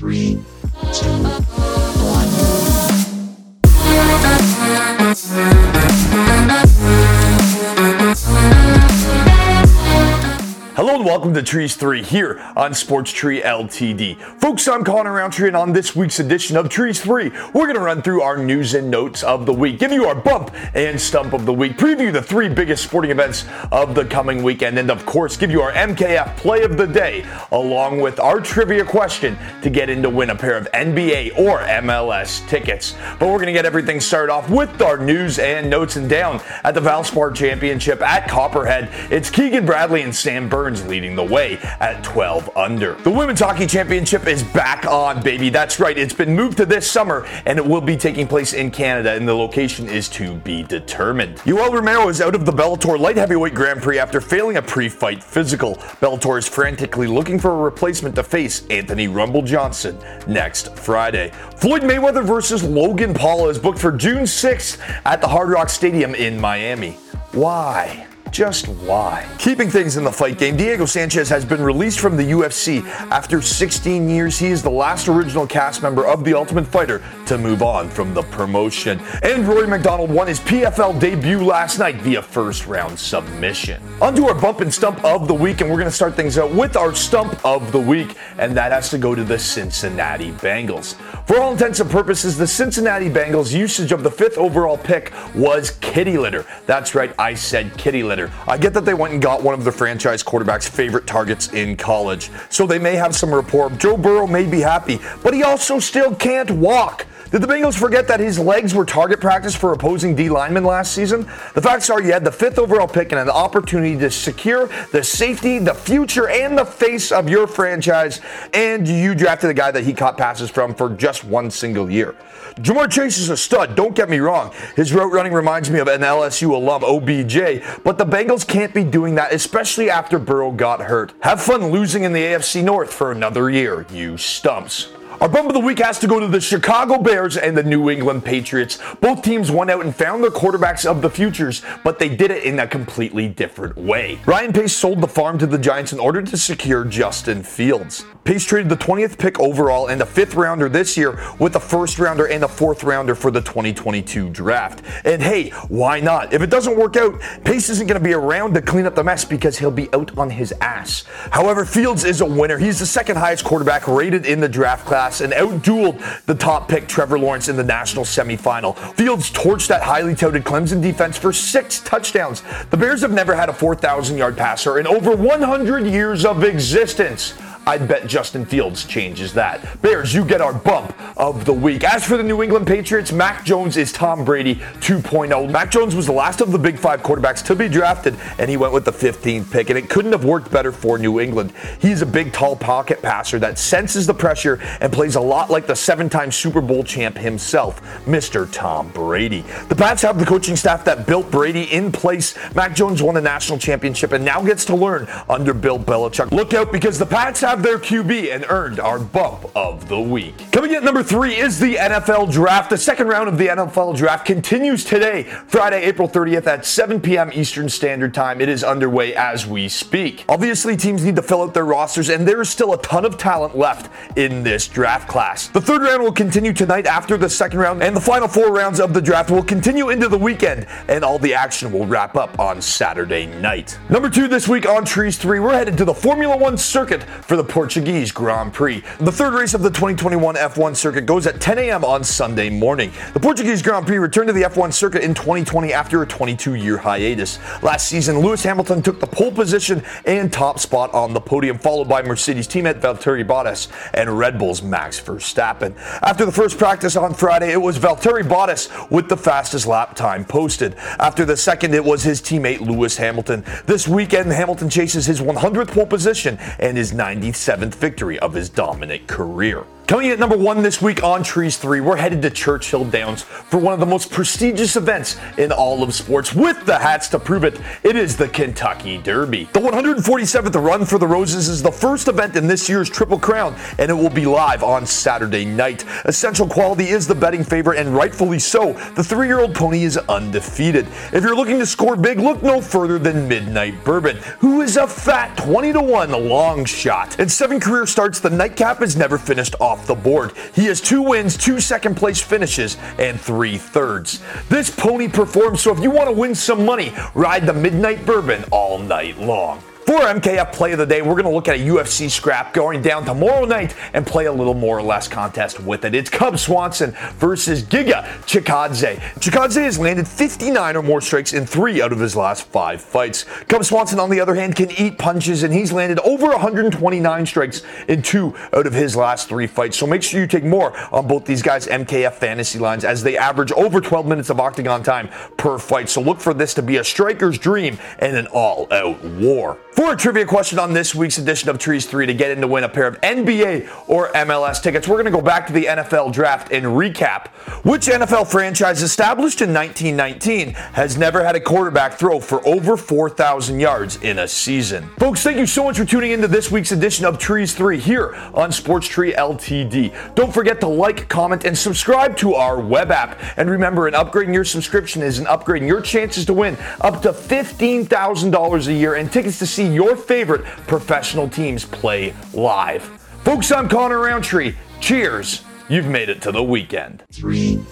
Three, two, welcome to Trees 3 here on Sports Tree LTD. Folks, I'm Connor Roundtree and on this week's edition of Trees 3, we're going to run through our news and notes of the week, give you our bump and stump of the week, preview the three biggest sporting events of the coming weekend, and of course, give you our MKF play of the day, along with our trivia question to get in to win a pair of NBA or MLS tickets. But we're going to get everything started off with our news and notes and down at the Valspar Championship at Copperhead. It's Keegan Bradley and Sam Burns leading the way at 12 under. The Women's Hockey Championship is back on, baby. That's right. It's been moved to this summer and it will be taking place in Canada, and the location is to be determined. Yoel Romero is out of the Bellator Light Heavyweight Grand Prix after failing a pre fight physical. Bellator is frantically looking for a replacement to face Anthony Rumble Johnson next Friday. Floyd Mayweather versus Logan Paul is booked for June 6th at the Hard Rock Stadium in Miami. Why? Just why? Keeping things in the fight game, Diego Sanchez has been released from the UFC after 16 years. He is the last original cast member of The Ultimate Fighter to move on from the promotion. And Rory MacDonald won his PFL debut last night via first round submission. On to our bump and stump of the week, and we're going to start things out with our stump of the week, and that has to go to the Cincinnati Bengals. For all intents and purposes, the Cincinnati Bengals' usage of the fifth overall pick was kitty litter. That's right, I said kitty litter. I get that they went and got one of the franchise quarterback's favorite targets in college, so they may have some rapport. Joe Burrow may be happy, but he also still can't walk. Did the Bengals forget that his legs were target practice for opposing D linemen last season? The facts are you had the fifth overall pick and an opportunity to secure the safety, the future, and the face of your franchise, and you drafted a guy that he caught passes from for just one single year. Ja'Marr Chase is a stud, don't get me wrong. His route running reminds me of an LSU alum, OBJ, but the Bengals can't be doing that, especially after Burrow got hurt. Have fun losing in the AFC North for another year, you stumps. Our bump of the week has to go to the Chicago Bears and the New England Patriots. Both teams went out and found their quarterbacks of the futures, but they did it in a completely different way. Ryan Pace sold the farm to the Giants in order to secure Justin Fields. Pace traded the 20th pick overall and a fifth rounder this year with a first rounder and a fourth rounder for the 2022 draft. And hey, why not? If it doesn't work out, Pace isn't going to be around to clean up the mess because he'll be out on his ass. However, Fields is a winner. He's the second highest quarterback rated in the draft class and outdueled the top pick Trevor Lawrence in the national semifinal. Fields torched that highly touted Clemson defense for six touchdowns. The Bears have never had a 4,000 yard passer in over 100 years of existence. I'd bet Justin Fields changes that. Bears, you get our bump of the week. As for the New England Patriots, Mac Jones is Tom Brady 2.0. Mac Jones was the last of the big five quarterbacks to be drafted, and he went with the 15th pick, and it couldn't have worked better for New England. He's a big, tall pocket passer that senses the pressure and plays a lot like the seven time Super Bowl champ himself, Mr. Tom Brady. The Pats have the coaching staff that built Brady in place. Mac Jones won a national championship and now gets to learn under Bill Belichick. Look out because the Pats have their QB and earned our bump of the week. Coming in at number three is the NFL Draft. The second round of the NFL Draft continues today, Friday, April 30th at 7 p.m. Eastern Standard Time. It is underway as we speak. Obviously, teams need to fill out their rosters, and there is still a ton of talent left in this draft class. The third round will continue tonight after the second round, and the final four rounds of the draft will continue into the weekend, and all the action will wrap up on Saturday night. Number two this week on Trees 3, we're headed to the Formula One circuit for the Portuguese Grand Prix. The third race of the 2021 F1 circuit goes at 10 a.m. on Sunday morning. The Portuguese Grand Prix returned to the F1 circuit in 2020 after a 22 year hiatus. Last season, Lewis Hamilton took the pole position and top spot on the podium, followed by Mercedes teammate Valtteri Bottas and Red Bull's Max Verstappen. After the first practice on Friday, it was Valtteri Bottas with the fastest lap time posted. After the second, it was his teammate Lewis Hamilton. This weekend, Hamilton chases his 100th pole position and his 97th victory of his dominant career. Coming in at number one this week on Trees 3, we're headed to Churchill Downs for one of the most prestigious events in all of sports. With the hats to prove it, it is the Kentucky Derby. The 147th Run for the Roses is the first event in this year's Triple Crown, and it will be live on Saturday night. Essential Quality is the betting favorite, and rightfully so. The three year old pony is undefeated. If you're looking to score big, look no further than Midnight Bourbon, who is a fat 20 to 1 long shot. In seven career starts, the nightcap has never finished off off the board. He has two wins, two second place finishes, and three thirds. This pony performs, so if you want to win some money, ride the Midnight Bourbon all night long. For MKF Play of the Day, we're going to look at a UFC scrap going down tomorrow night and play a little more or less contest with it. It's Cub Swanson versus Giga Chikadze. Chikadze has landed 59 or more strikes in three out of his last five fights. Cub Swanson, on the other hand, can eat punches and he's landed over 129 strikes in two out of his last three fights. So make sure you take more on both these guys' MKF fantasy lines as they average over 12 minutes of octagon time per fight. So look for this to be a striker's dream and an all out war. For a trivia question on this week's edition of Trees 3 to get in to win a pair of NBA or MLS tickets, we're going to go back to the NFL draft and recap which NFL franchise established in 1919 has never had a quarterback throw for over 4,000 yards in a season. Folks, thank you so much for tuning into this week's edition of Trees 3 here on Sports Tree LTD. Don't forget to like, comment, and subscribe to our web app. And remember, an upgrading your subscription is an upgrading your chances to win up to $15,000 a year and tickets to see your favorite professional teams play live. Folks, I'm Connor Roundtree. Cheers. You've made it to the weekend. Three,